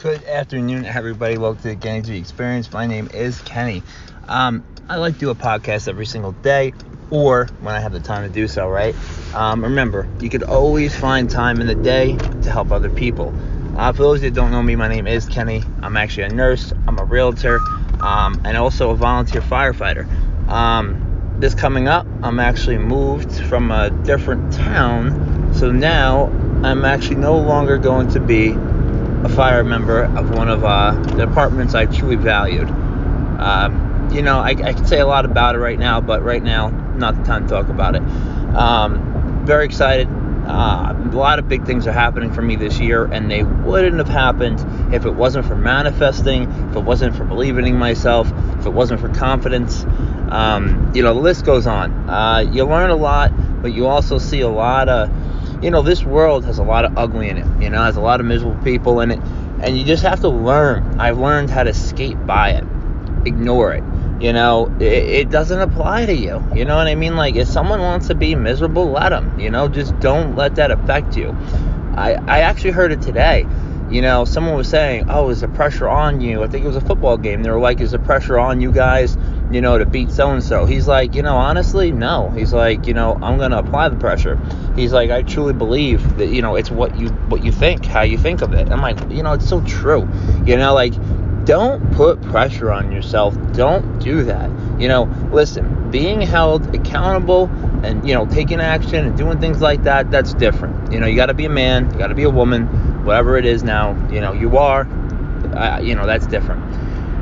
Good afternoon, everybody. Welcome to the the Experience. My name is Kenny. Um, I like to do a podcast every single day or when I have the time to do so, right? Um, remember, you could always find time in the day to help other people. Uh, for those that don't know me, my name is Kenny. I'm actually a nurse, I'm a realtor, um, and also a volunteer firefighter. Um, this coming up, I'm actually moved from a different town, so now I'm actually no longer going to be a fire member of one of uh, the departments I truly valued. Um, you know, I, I can say a lot about it right now, but right now, not the time to talk about it. Um, very excited. Uh, a lot of big things are happening for me this year, and they wouldn't have happened if it wasn't for manifesting, if it wasn't for believing in myself, if it wasn't for confidence. Um, you know, the list goes on. Uh, you learn a lot, but you also see a lot of you know, this world has a lot of ugly in it, you know, has a lot of miserable people in it, and you just have to learn. I've learned how to skate by it, ignore it. You know, it, it doesn't apply to you. You know what I mean? Like, if someone wants to be miserable, let them. You know, just don't let that affect you. I, I actually heard it today. You know, someone was saying, oh, is the pressure on you? I think it was a football game. They were like, is the pressure on you guys? You know, to beat so and so. He's like, you know, honestly, no. He's like, you know, I'm gonna apply the pressure. He's like, I truly believe that, you know, it's what you what you think, how you think of it. I'm like, you know, it's so true. You know, like, don't put pressure on yourself. Don't do that. You know, listen, being held accountable and you know, taking action and doing things like that, that's different. You know, you got to be a man, you got to be a woman, whatever it is now. You know, you are. Uh, you know, that's different.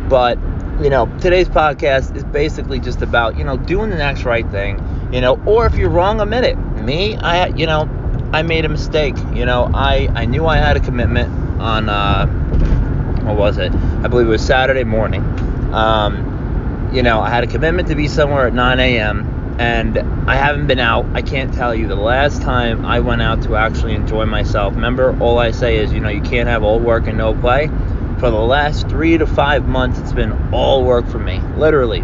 But you know, today's podcast is basically just about, you know, doing the next right thing, you know, or if you're wrong, admit it. Me, I, you know, I made a mistake. You know, I, I knew I had a commitment on, uh, what was it? I believe it was Saturday morning. Um, you know, I had a commitment to be somewhere at 9 a.m. and I haven't been out. I can't tell you the last time I went out to actually enjoy myself. Remember, all I say is, you know, you can't have all work and no play for the last three to five months, it's been all work for me. Literally,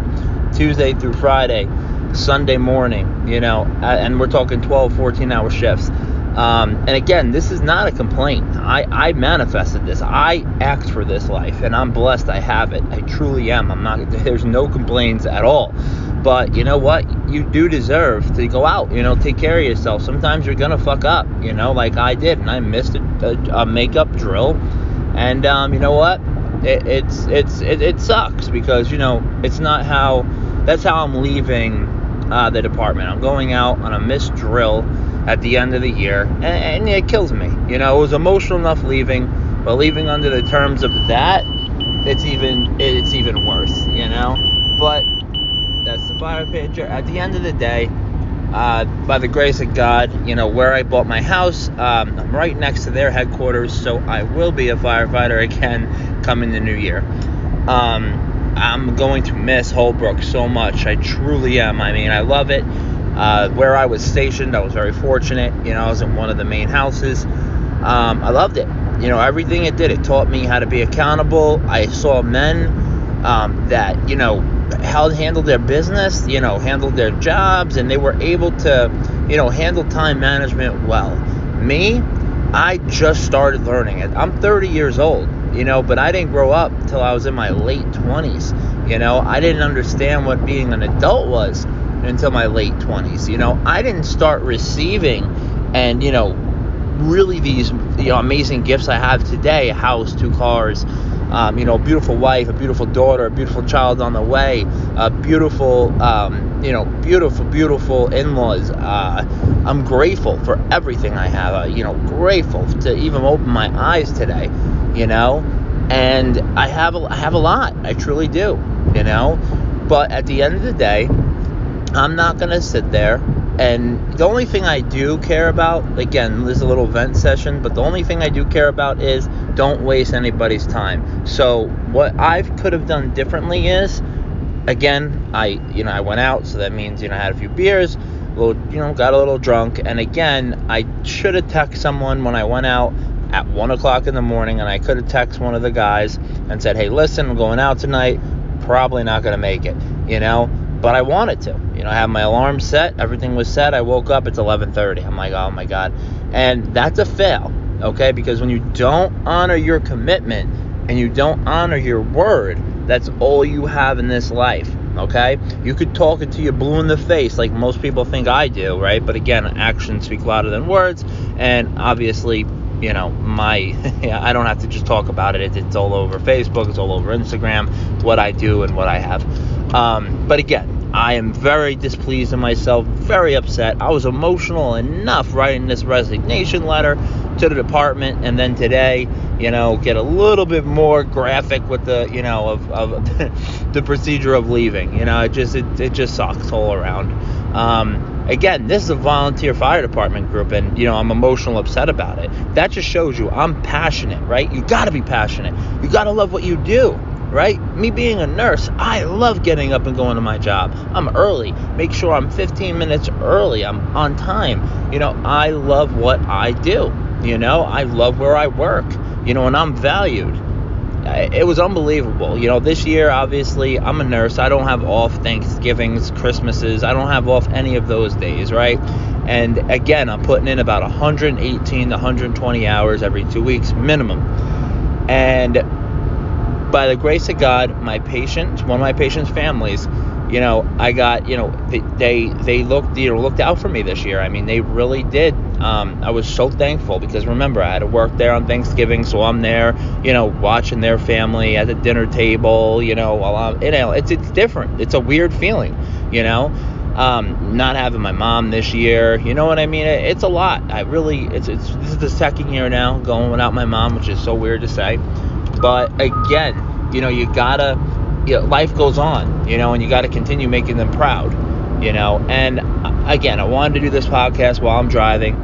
Tuesday through Friday, Sunday morning, you know, and we're talking 12, 14 hour shifts. Um, and again, this is not a complaint. I, I manifested this. I act for this life, and I'm blessed I have it. I truly am. I'm not, there's no complaints at all. But you know what? You do deserve to go out, you know, take care of yourself. Sometimes you're going to fuck up, you know, like I did, and I missed a, a, a makeup drill and um, you know what? It, it's it's it, it, sucks because you know it's not how. That's how I'm leaving uh, the department. I'm going out on a missed drill at the end of the year, and, and it kills me. You know, it was emotional enough leaving, but leaving under the terms of that, it's even it's even worse. You know, but that's the fire picture. At the end of the day, uh, by the grace of God, you know, where I bought my house, um, I'm right next to their headquarters, so I will be a firefighter again coming the new year. Um, I'm going to miss Holbrook so much. I truly am. I mean, I love it. Uh, where I was stationed, I was very fortunate. You know, I was in one of the main houses. Um, I loved it. You know, everything it did, it taught me how to be accountable. I saw men um, that, you know, held handled their business, you know, handled their jobs, and they were able to, you know, handle time management well. Me, I just started learning it. I'm 30 years old, you know, but I didn't grow up till I was in my late 20s. You know, I didn't understand what being an adult was until my late 20s. You know, I didn't start receiving and, you know, really these you know, amazing gifts I have today house, two cars, um, you know, beautiful wife, a beautiful daughter, a beautiful child on the way, a beautiful, um, you know, beautiful, beautiful in-laws. Uh, I'm grateful for everything I have. Uh, you know, grateful to even open my eyes today. You know, and I have a, I have a lot. I truly do. You know, but at the end of the day, I'm not gonna sit there And the only thing I do care about, again, this is a little vent session, but the only thing I do care about is don't waste anybody's time. So what I could have done differently is, again, I you know I went out, so that means you know I had a few beers, a little you know got a little drunk, and again I should have texted someone when I went out at one o'clock in the morning, and I could have texted one of the guys and said, hey, listen, I'm going out tonight, probably not gonna make it, you know but I wanted to. You know, I had my alarm set, everything was set. I woke up, it's 11:30. I'm like, "Oh my god." And that's a fail, okay? Because when you don't honor your commitment and you don't honor your word, that's all you have in this life, okay? You could talk it to you blue in the face like most people think I do, right? But again, actions speak louder than words, and obviously you know my i don't have to just talk about it it's, it's, all over facebook it's all over instagram what i do and what i have um, but again i am very displeased in myself very upset i was emotional enough writing this resignation letter to the department and then today you know get a little bit more graphic with the you know of, of the procedure of leaving you know it just it, it just sucks all around um, again, this is a volunteer fire department group, and you know I'm emotional, upset about it. That just shows you I'm passionate, right? You got to be passionate. You got to love what you do, right? Me being a nurse, I love getting up and going to my job. I'm early. Make sure I'm 15 minutes early. I'm on time. You know, I love what I do. You know, I love where I work. You know, and I'm valued it was unbelievable. You know, this year, obviously, I'm a nurse. I don't have off Thanksgivings, Christmases. I don't have off any of those days, right? And again, I'm putting in about 118 to 120 hours every two weeks minimum. And by the grace of God, my patients, one of my patients' families, you know, I got, you know, they they, looked, you know, looked out for me this year. I mean, they really did um, I was so thankful because remember I had to work there on Thanksgiving, so I'm there, you know, watching their family at the dinner table, you know, while I'm, you know, it's it's different. It's a weird feeling, you know. Um, not having my mom this year, you know what I mean? It, it's a lot. I really, it's it's this is the second year now going without my mom, which is so weird to say. But again, you know, you gotta, you know, life goes on, you know, and you gotta continue making them proud, you know. And uh, again, I wanted to do this podcast while I'm driving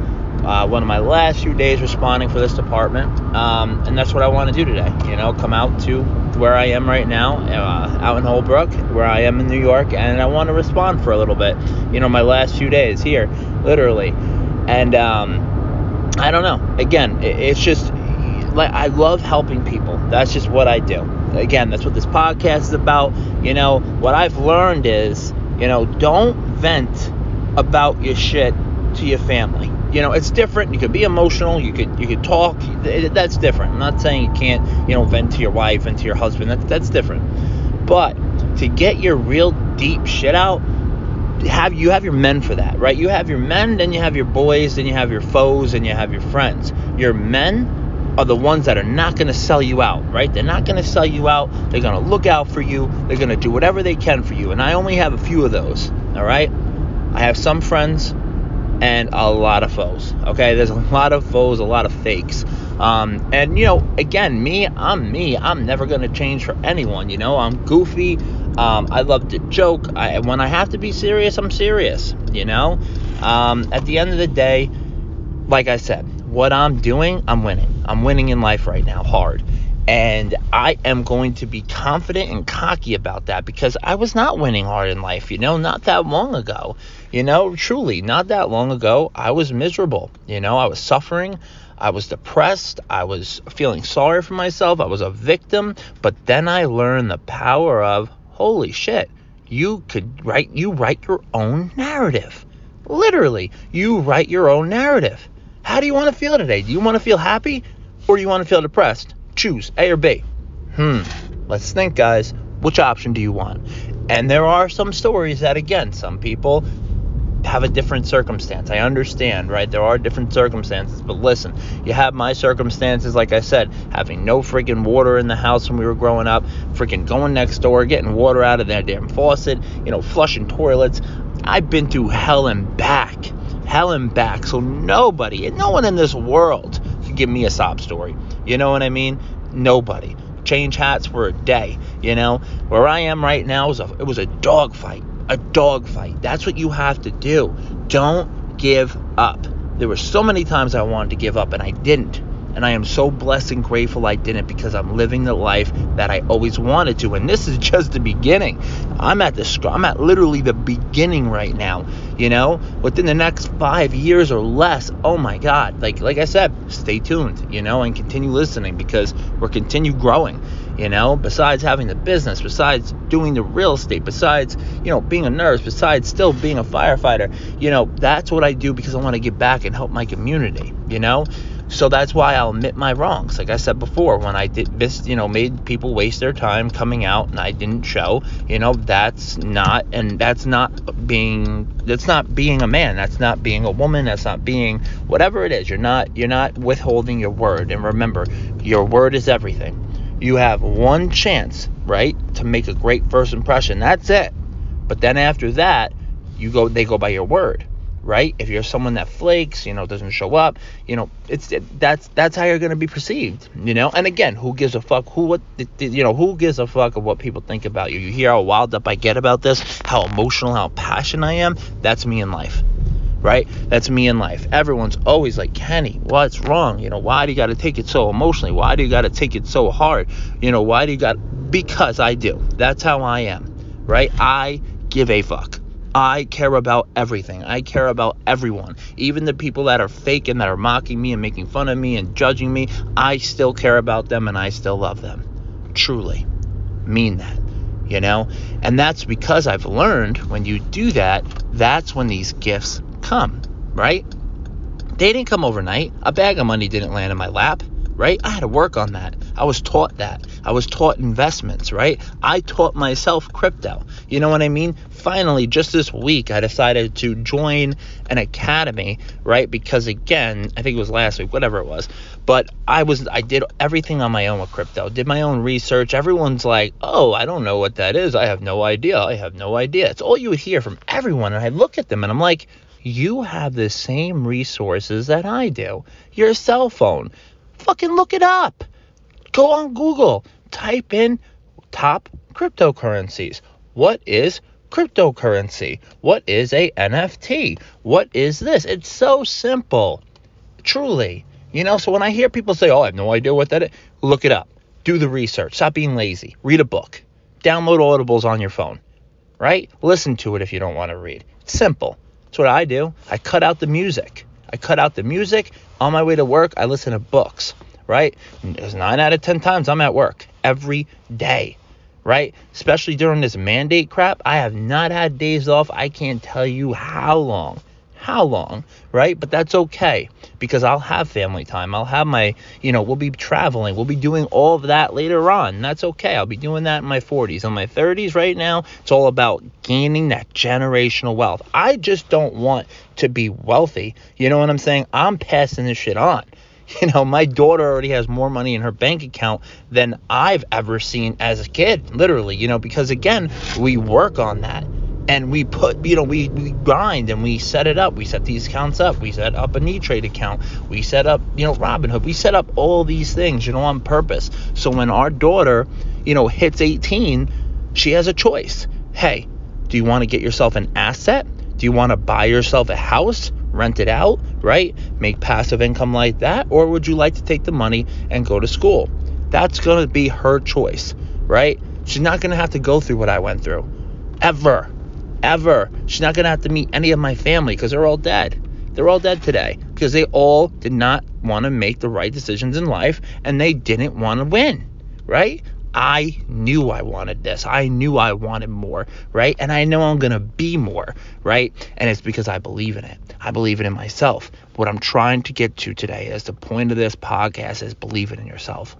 uh, one of my last few days responding for this department, um, and that's what I want to do today. You know, come out to where I am right now, uh, out in Holbrook, where I am in New York, and I want to respond for a little bit. You know, my last few days here, literally, and um, I don't know. Again, it's just like I love helping people. That's just what I do. Again, that's what this podcast is about. You know, what I've learned is, you know, don't vent about your shit to your family. You know it's different. You could be emotional. You could you could talk. That's different. I'm not saying you can't you know vent to your wife and to your husband. That, that's different. But to get your real deep shit out have you have your men for that right? You have your men then you have your boys then you have your foes and you have your friends. Your men are the ones that are not going to sell you out, right? They're not going to sell you out. They're going to look out for you. They're going to do whatever they can for you. And I only have a few of those, all right? I have some friends and a lot of foes. Okay, there's a lot of foes, a lot of fakes. Um, and you know, again, me, I'm me. I'm never gonna change for anyone. You know, I'm goofy. Um, I love to joke. I, when I have to be serious, I'm serious. You know, um, at the end of the day, like I said, what I'm doing, I'm winning. I'm winning in life right now, hard. And I am going to be confident and cocky about that because I was not winning hard in life, you know, not that long ago. You know, truly, not that long ago, I was miserable. You know, I was suffering. I was depressed. I was feeling sorry for myself. I was a victim. But then I learned the power of holy shit, you could write you write your own narrative. Literally, you write your own narrative. How do you want to feel today? Do you want to feel happy or do you want to feel depressed? Choose A or B. Hmm. Let's think, guys. Which option do you want? And there are some stories that, again, some people have a different circumstance. I understand, right? There are different circumstances, but listen, you have my circumstances, like I said, having no freaking water in the house when we were growing up, freaking going next door, getting water out of that damn faucet, you know, flushing toilets. I've been through hell and back, hell and back. So nobody, and no one in this world can give me a sob story. You know what I mean? Nobody. Change hats for a day, you know. Where I am right now is a, it was a dogfight a dogfight. That's what you have to do. Don't give up. There were so many times I wanted to give up and I didn't. And I am so blessed and grateful I didn't because I'm living the life that I always wanted to. And this is just the beginning. I'm at the I'm at literally the beginning right now. You know, within the next five years or less. Oh my God! Like like I said, stay tuned. You know, and continue listening because we're continue growing. You know, besides having the business, besides doing the real estate, besides you know being a nurse, besides still being a firefighter. You know, that's what I do because I want to give back and help my community. You know. So that's why I'll admit my wrongs. Like I said before, when I did this, you know, made people waste their time coming out and I didn't show, you know, that's not and that's not being that's not being a man. That's not being a woman. That's not being whatever it is. You're not you're not withholding your word. And remember, your word is everything. You have one chance, right, to make a great first impression. That's it. But then after that, you go they go by your word right? If you're someone that flakes, you know, doesn't show up, you know, it's it, that's that's how you're gonna be perceived, you know. And again, who gives a fuck? Who what you know? Who gives a fuck of what people think about you? You hear how wild up I get about this, how emotional, how passionate I am. That's me in life. Right? That's me in life. Everyone's always like, Kenny, what's wrong? You know, why do you got to take it so emotionally? Why do you got to take it so hard? You know, why do you got? Because I do. That's how I am. Right? I give a fuck. I care about everything. I care about everyone. Even the people that are fake and that are mocking me and making fun of me and judging me, I still care about them and I still love them. Truly. Mean that. You know? And that's because I've learned when you do that, that's when these gifts come, right? They didn't come overnight. A bag of money didn't land in my lap right? I had to work on that. I was taught that. I was taught investments, right? I taught myself crypto. You know what I mean? Finally, just this week, I decided to join an academy, right? Because again, I think it was last week, whatever it was. But I was, I did everything on my own with crypto, did my own research. Everyone's like, oh, I don't know what that is. I have no idea. I have no idea. It's all you would hear from everyone. And I look at them and I'm like, you have the same resources that I do. Your cell phone, Fucking look it up. Go on Google, type in top cryptocurrencies. What is cryptocurrency? What is a NFT? What is this? It's so simple. Truly. You know, so when I hear people say, oh, I have no idea what that is, look it up. Do the research. Stop being lazy. Read a book. Download audibles on your phone. Right? Listen to it if you don't want to read. It's simple. That's what I do. I cut out the music. I cut out the music. On my way to work, I listen to books, right? Nine out of 10 times I'm at work every day, right? Especially during this mandate crap. I have not had days off. I can't tell you how long how long, right? But that's okay because I'll have family time. I'll have my, you know, we'll be traveling. We'll be doing all of that later on. That's okay. I'll be doing that in my 40s. In my 30s right now, it's all about gaining that generational wealth. I just don't want to be wealthy. You know what I'm saying? I'm passing this shit on. You know, my daughter already has more money in her bank account than I've ever seen as a kid, literally, you know, because again, we work on that. And we put you know we, we grind and we set it up. We set these accounts up. We set up an e-trade account. We set up you know robinhood. We set up all these things you know on purpose. So when our daughter you know hits 18 she has a choice. Hey do you want to get yourself an asset? Do you want to buy yourself a house rent it out right make passive income like that or would you like to take the money and go to school that's going to be her choice right she's not going to have to go through what i went through ever ever. She's not going to have to meet any of my family because they're all dead. They're all dead today because they all did not want to make the right decisions in life and they didn't want to win, right? I knew I wanted this. I knew I wanted more, right? And I know I'm going to be more, right? And it's because I believe in it. I believe it in myself. What I'm trying to get to today is the point of this podcast is believe it in yourself.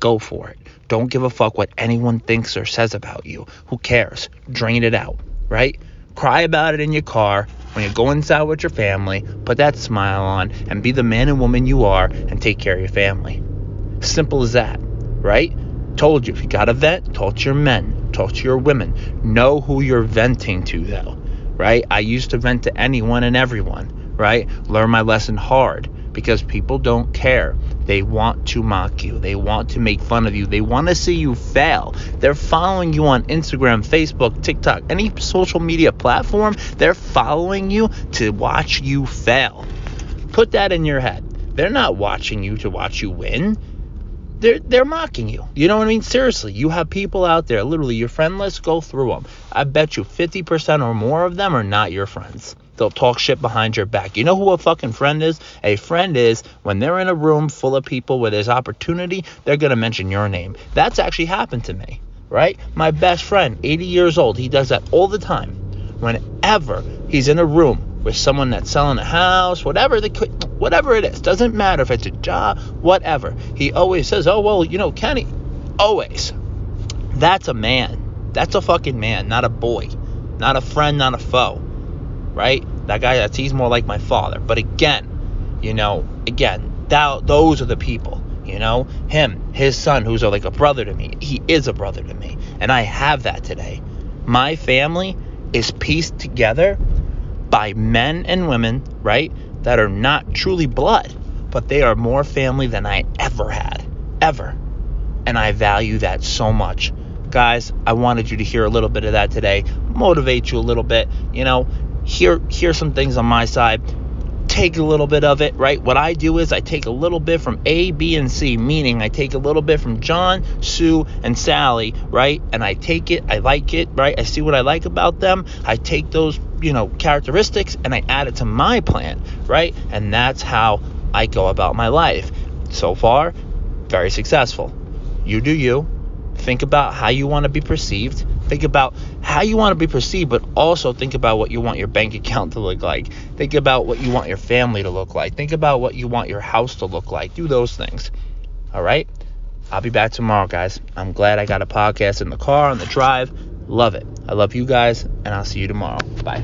Go for it. Don't give a fuck what anyone thinks or says about you. Who cares? Drain it out right? Cry about it in your car when you go inside with your family, put that smile on, and be the man and woman you are and take care of your family. Simple as that, right? Told you, if you got a vent, talk to your men, talk to your women. Know who you're venting to, though, right? I used to vent to anyone and everyone, right? Learn my lesson hard because people don't care. They want to mock you. They want to make fun of you. They want to see you fail. They're following you on Instagram, Facebook, TikTok, any social media platform. They're following you to watch you fail. Put that in your head. They're not watching you to watch you win. They're, they're mocking you. You know what I mean? Seriously, you have people out there, literally, your friend list, go through them. I bet you 50% or more of them are not your friends. They'll talk shit behind your back. You know who a fucking friend is? A friend is when they're in a room full of people where there's opportunity, they're going to mention your name. That's actually happened to me, right? My best friend, 80 years old, he does that all the time. Whenever he's in a room with someone that's selling a house, whatever the whatever it is, doesn't matter if it's a job, whatever. He always says, "Oh well, you know, Kenny." Always. That's a man. That's a fucking man, not a boy, not a friend, not a foe right? That guy that's he's more like my father. But again, you know, again, that, those are the people. You know, him, his son, who's like a brother to me. He is a brother to me, and I have that today. My family is pieced together by men and women, right, that are not truly blood, but they are more family than I ever had, ever. And I value that so much. Guys, I wanted you to hear a little bit of that today, motivate you a little bit. You know, here here's some things on my side take a little bit of it right what i do is i take a little bit from a b and c meaning i take a little bit from john sue and sally right and i take it i like it right i see what i like about them i take those you know characteristics and i add it to my plan right and that's how i go about my life so far very successful you do you think about how you want to be perceived Think about how you want to be perceived, but also think about what you want your bank account to look like. Think about what you want your family to look like. Think about what you want your house to look like. Do those things. All right? I'll be back tomorrow, guys. I'm glad I got a podcast in the car, on the drive. Love it. I love you guys, and I'll see you tomorrow. Bye.